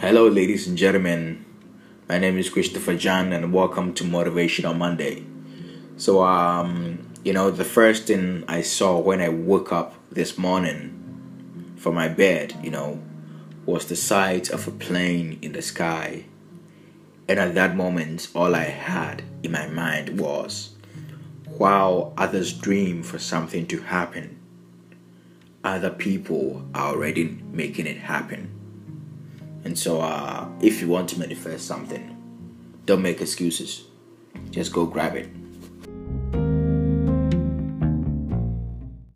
Hello, ladies and gentlemen. My name is Christopher John, and welcome to Motivational Monday. So, um, you know, the first thing I saw when I woke up this morning from my bed, you know, was the sight of a plane in the sky. And at that moment, all I had in my mind was, while others dream for something to happen, other people are already making it happen. And so, uh, if you want to manifest something, don't make excuses. Just go grab it.